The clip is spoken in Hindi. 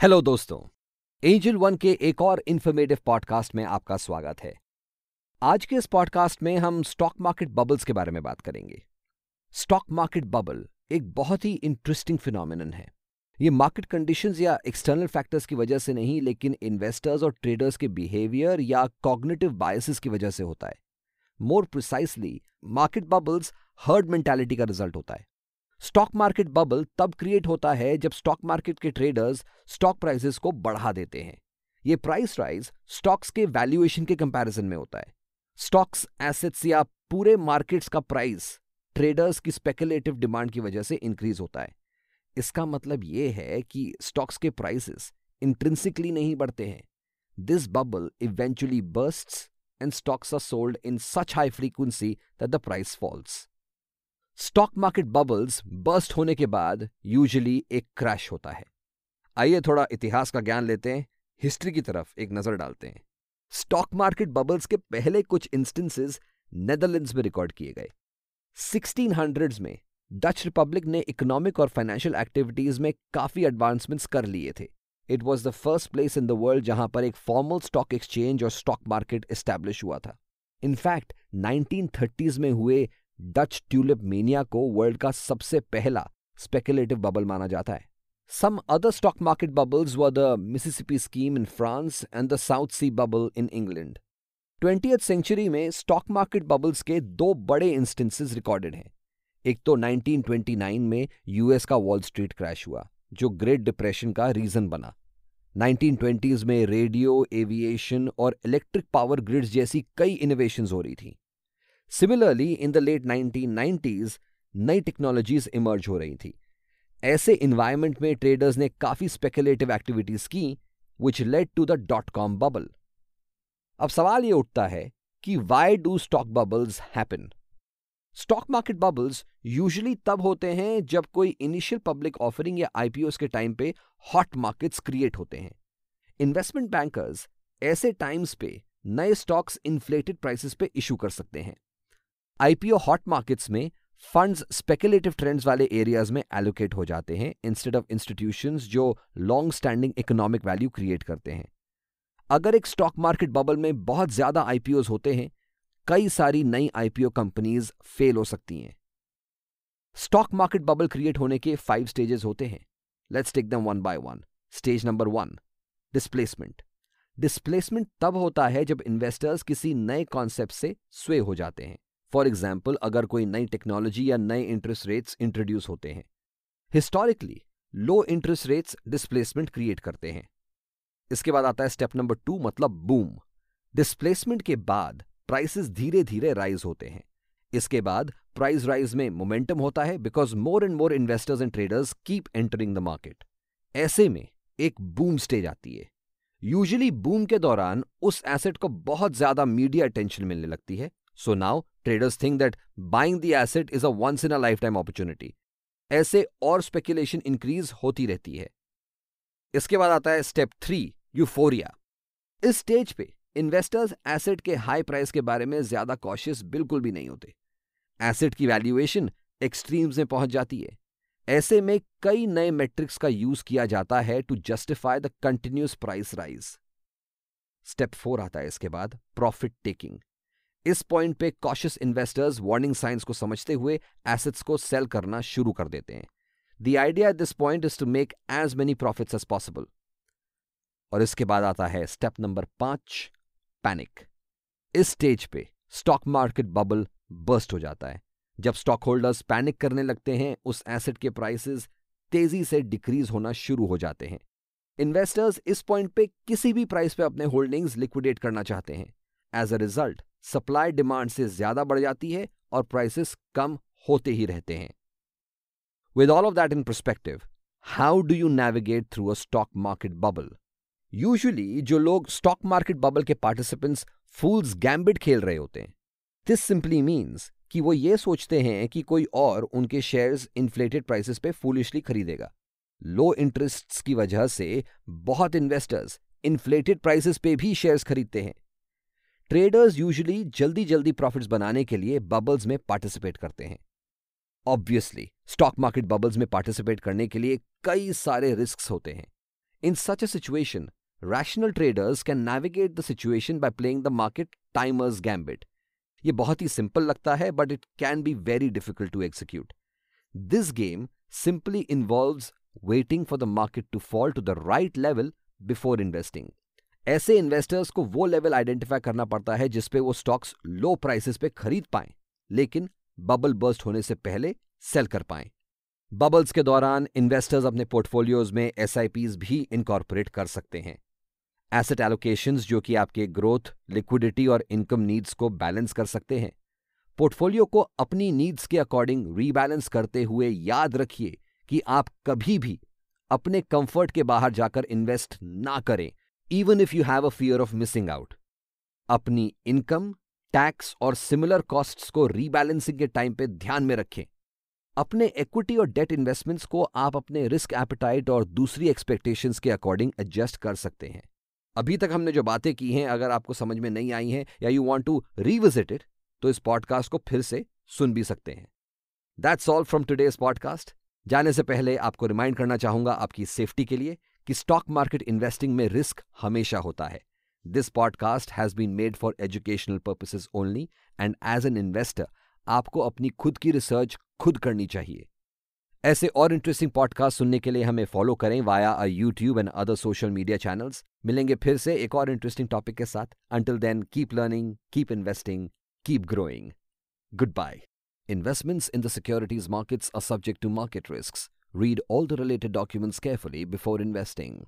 हेलो दोस्तों, एंजल वन के एक और इन्फॉर्मेटिव पॉडकास्ट में आपका स्वागत है। आज के इस पॉडकास्ट में हम स्टॉक मार्केट बबल्स के बारे में बात करेंगे। स्टॉक मार्केट बबल एक बहुत ही इंटरेस्टिंग फिनोमिनन है। ये मार्केट कंडीशंस या एक्सटर्नल फैक्टर्स की वजह से नहीं, लेकिन इन्वेस्टर्स और ट्रेडर्स के बिहेवियर या कॉग्निटिव बायसेस की वजह से होता है। More precisely market bubbles herd mentality का रिज़ल्ट होता है। स्टॉक मार्केट बबल तब क्रिएट होता है जब स्टॉक मार्केट के ट्रेडर्स स्टॉक प्राइसेस को बढ़ा देते हैं। ये प्राइस राइज स्टॉक्स के वैल्यूएशन के कंपैरिजन में होता है। स्टॉक्स, एसेट्स या पूरे मार्केट्स का प्राइस ट्रेडर्स की स्पेकुलेटिव डिमांड की वजह से इंक्रीज होता है। इसका मतलब यह है कि स्टॉक्स के प्राइसेस इंट्रिंसिकली नहीं बढ़ते हैं। This bubble eventually bursts and stocks are sold in such high frequency that the price falls stock market bubbles burst होने के बाद यूजुअली एक क्रैश होता है। आइए थोड़ा इतिहास का ज्ञान लेते हैं हिस्ट्री की तरफ़ एक नज़र डालते हैं। स्टॉक मार्केट बबल्स के पहले कुछ इंस्टेंसेस नेदरलैंड्स में रिकॉर्ड किए गए। 1600s में डच रिपब्लिक ने इकोनॉमिक और फाइनेंशियल एक्टिविटीज़ में काफ़ी एडवांसमेंट्स कर लिए थे। It was the first place in the world जहाँ पर एक फॉर्मल स्टॉक एक्सचेंज और स्टॉक मार्केट एस्टैब्लिश हुआ था। इनफैक्ट 1930s में हुए डच ट्यूलिप मेनिया को वर्ल्ड का सबसे पहला स्पेकुलेटिव बबल माना जाता है। Some other stock market bubbles were the Mississippi scheme in France and the South Sea bubble in England twenty century में स्टॉक मार्केट बबल्स के दो बड़े इंस्टेंसेस रिकॉर्डेड हैं। एक तो 1929 में यूएस का वॉल स्ट्रीट क्रैश हुआ, जो ग्रेट डिप्रेशन का रीजन बना। 1920s में रेडियो एविएशन और इलेक्ट्रिक पावर ग्रिड्स जैसी कई इनोवेशंस हो रही थी। Similarly in the late 1990s नई टेक्नोलॉजीज़ इमर्ज हो रही थी। ऐसे इन्वायरमेंट में ट्रेडर्स ने काफ़ी स्पेकुलेटिव एक्टिविटीज़ की which led to the dot com bubble अब सवाल यह उठता है कि why do stock bubbles happen stock market bubbles usually तब होते हैं जब कोई इनिशियल पब्लिक ऑफरिंग या आईपीओ के टाइम पे हॉट मार्केट्स क्रिएट होते हैं। इन्वेस्टमेंट बैंकर्स ऐसे टाइम्स पे नए स्टॉक्स इन्फ्लेटेड प्राइसेस पे इशू कर सकते हैं। आईपीओ हॉट मार्केट्स में फंड्स स्पेकुलेटिव ट्रेंड्स वाले एरियाज़ में एलोकेट हो जाते हैं इंस्टेड ऑफ़ इंस्टीट्यूशंस जो long standing economic value create करते हैं। अगर एक स्टॉक मार्केट बबल में बहुत ज़्यादा आईपीओ होते हैं, कई सारी नई आईपीओ कंपनीज़ फेल हो सकती हैं। स्टॉक मार्केट बबल क्रिएट होने के फाइव स्टेजेस होते हैं। Let's take them one by one stage number one displacement displacement तब होता है जब इन्वेस्टर्स किसी नए कॉन्सेप्ट से स्वे हो जाते हैं। फॉर एग्ज़ाम्पल अगर कोई नई टेक्नोलॉजी या नए इंटरेस्ट रेट्स इंट्रोड्यूस होते हैं। Historically low interest rates displacement create करते हैं। इसके बाद आता है स्टेप नंबर टू मतलब बूम डिस्प्लेसमेंट के बाद प्राइसेस धीरे धीरे राइज होते हैं। इसके बाद प्राइस राइज में मोमेंटम होता है because more and more investors and traders keep entering the market ऐसे में एक बूम स्टेज आती है। यूजुअली बूम के दौरान उस एसेट को बहुत ज़्यादा मीडिया अटेंशन मिलने लगती है। So now traders think that buying the asset is a once in a life time opportunity ऐसे और स्पेकुलेशन इंक्रीज होती रहती है। इसके बाद आता है स्टेप थ्री यूफोरिया इस स्टेज पे इन्वेस्टर्स एसेट के हाई प्राइस के बारे में ज़्यादा कॉशियस बिल्कुल भी नहीं होते। एसेट की वैल्यूएशन एक्सट्रीम्स में पहुँच जाती है। ऐसे में कई नए मेट्रिक्स का यूज़ किया जाता है to justify the continuous price rise step four आता है इसके बाद प्रॉफिट टेकिंग इस पॉइंट पे कॉशियस इन्वेस्टर्स वार्निंग साइंस को समझते हुए एसेट्स को सेल करना शुरू कर देते हैं। The idea at this point is to make as many profits as possible और इसके बाद आता है स्टेप नंबर पाँच पैनिक इस स्टेज पे स्टॉक मार्केट बबल बर्स्ट हो जाता है। जब स्टॉक होल्डर्स पैनिक करने लगते हैं, उस एसेट के प्राइसेस तेज़ी से डिक्रीज होना शुरू हो जाते हैं। इन्वेस्टर्स इस पॉइंट पे किसी भी प्राइस पे अपने होल्डिंग्स लिक्विडेट करना चाहते हैं। As a result supply demand से ज़्यादा बढ़ जाती है और प्राइसेस कम होते ही रहते हैं। With all of that in perspective how do you navigate through a stock market bubble usually जो लोग स्टॉक मार्केट बबल के पार्टिसिपेंट्स फूल्स गैम्बिट खेल रहे होते हैं। दिस सिंपली मीन्स कि वो ये सोचते हैं कि कोई और उनके शेयर्स इन्फ्लेटेड प्राइसेस पे फूलिशली खरीदेगा। लो इंटरेस्ट्स की वजह से बहुत इन्वेस्टर्स इन्फ्लेटेड प्राइसेस पे भी शेयर्स खरीदते हैं। ट्रेडर्स यूजुअली जल्दी जल्दी प्रॉफिट्स बनाने के लिए बबल्स में पार्टिसिपेट करते हैं। ऑब्वियसली स्टॉक मार्केट बबल्स में पार्टिसिपेट करने के लिए कई सारे रिस्क होते हैं। In such a situation, rational traders can navigate the situation by playing the market timer's gambit. ये बहुत ही सिंपल लगता है but it can be very difficult to execute. This game simply involves waiting for the market to fall to the right level before investing. ऐसे इन्वेस्टर्स को वो लेवल आइडेंटिफाई करना पड़ता है जिसपे वो स्टॉक्स लो प्राइसेस पे खरीद पाए, लेकिन बबल बर्स्ट होने से पहले सेल कर पाए। बबल्स के दौरान इन्वेस्टर्स अपने पोर्टफोलियोज में एस भी इनकॉर्पोरेट कर सकते हैं। एसेट एलोकेशन जो कि आपके ग्रोथ लिक्विडिटी और इनकम नीड्स को बैलेंस कर सकते हैं। पोर्टफोलियो को अपनी नीड्स के अकॉर्डिंग रीबैलेंस करते हुए याद रखिए कि आप कभी भी अपने कंफर्ट के बाहर जाकर इन्वेस्ट ना करें। Even if you have a fear of missing out अपनी इनकम टैक्स और सिमिलर कॉस्ट्स को रीबैलेंसिंग के टाइम पे ध्यान में रखें। अपने इक्विटी और डेट इन्वेस्टमेंट्स को आप अपने रिस्क एपेटाइट और दूसरी एक्सपेक्टेशंस के अकॉर्डिंग एडजस्ट कर सकते हैं। अभी तक हमने जो बातें की हैं, अगर आपको समझ में नहीं आई हैं या you want to revisit it तो इस पॉडकास्ट को फिर से सुन भी सकते हैं। That's all from today's podcast जाने से पहले आपको रिमाइंड करना चाहूँगा आपकी सेफ्टी के लिए। कि स्टॉक मार्केट इन्वेस्टिंग में रिस्क हमेशा होता है। This podcast has been made for educational purposes only and as an investor आपको अपनी खुद की रिसर्च खुद करनी चाहिए। ऐसे और इंटरेस्टिंग पॉडकास्ट सुनने के लिए हमें फॉलो करें via a YouTube and other social media channels मिलेंगे फिर से एक और इंटरेस्टिंग टॉपिक के साथ। Until then keep learning keep investing keep growing goodbye Investments in the securities markets are subject to market risks. Read all the related documents carefully before investing.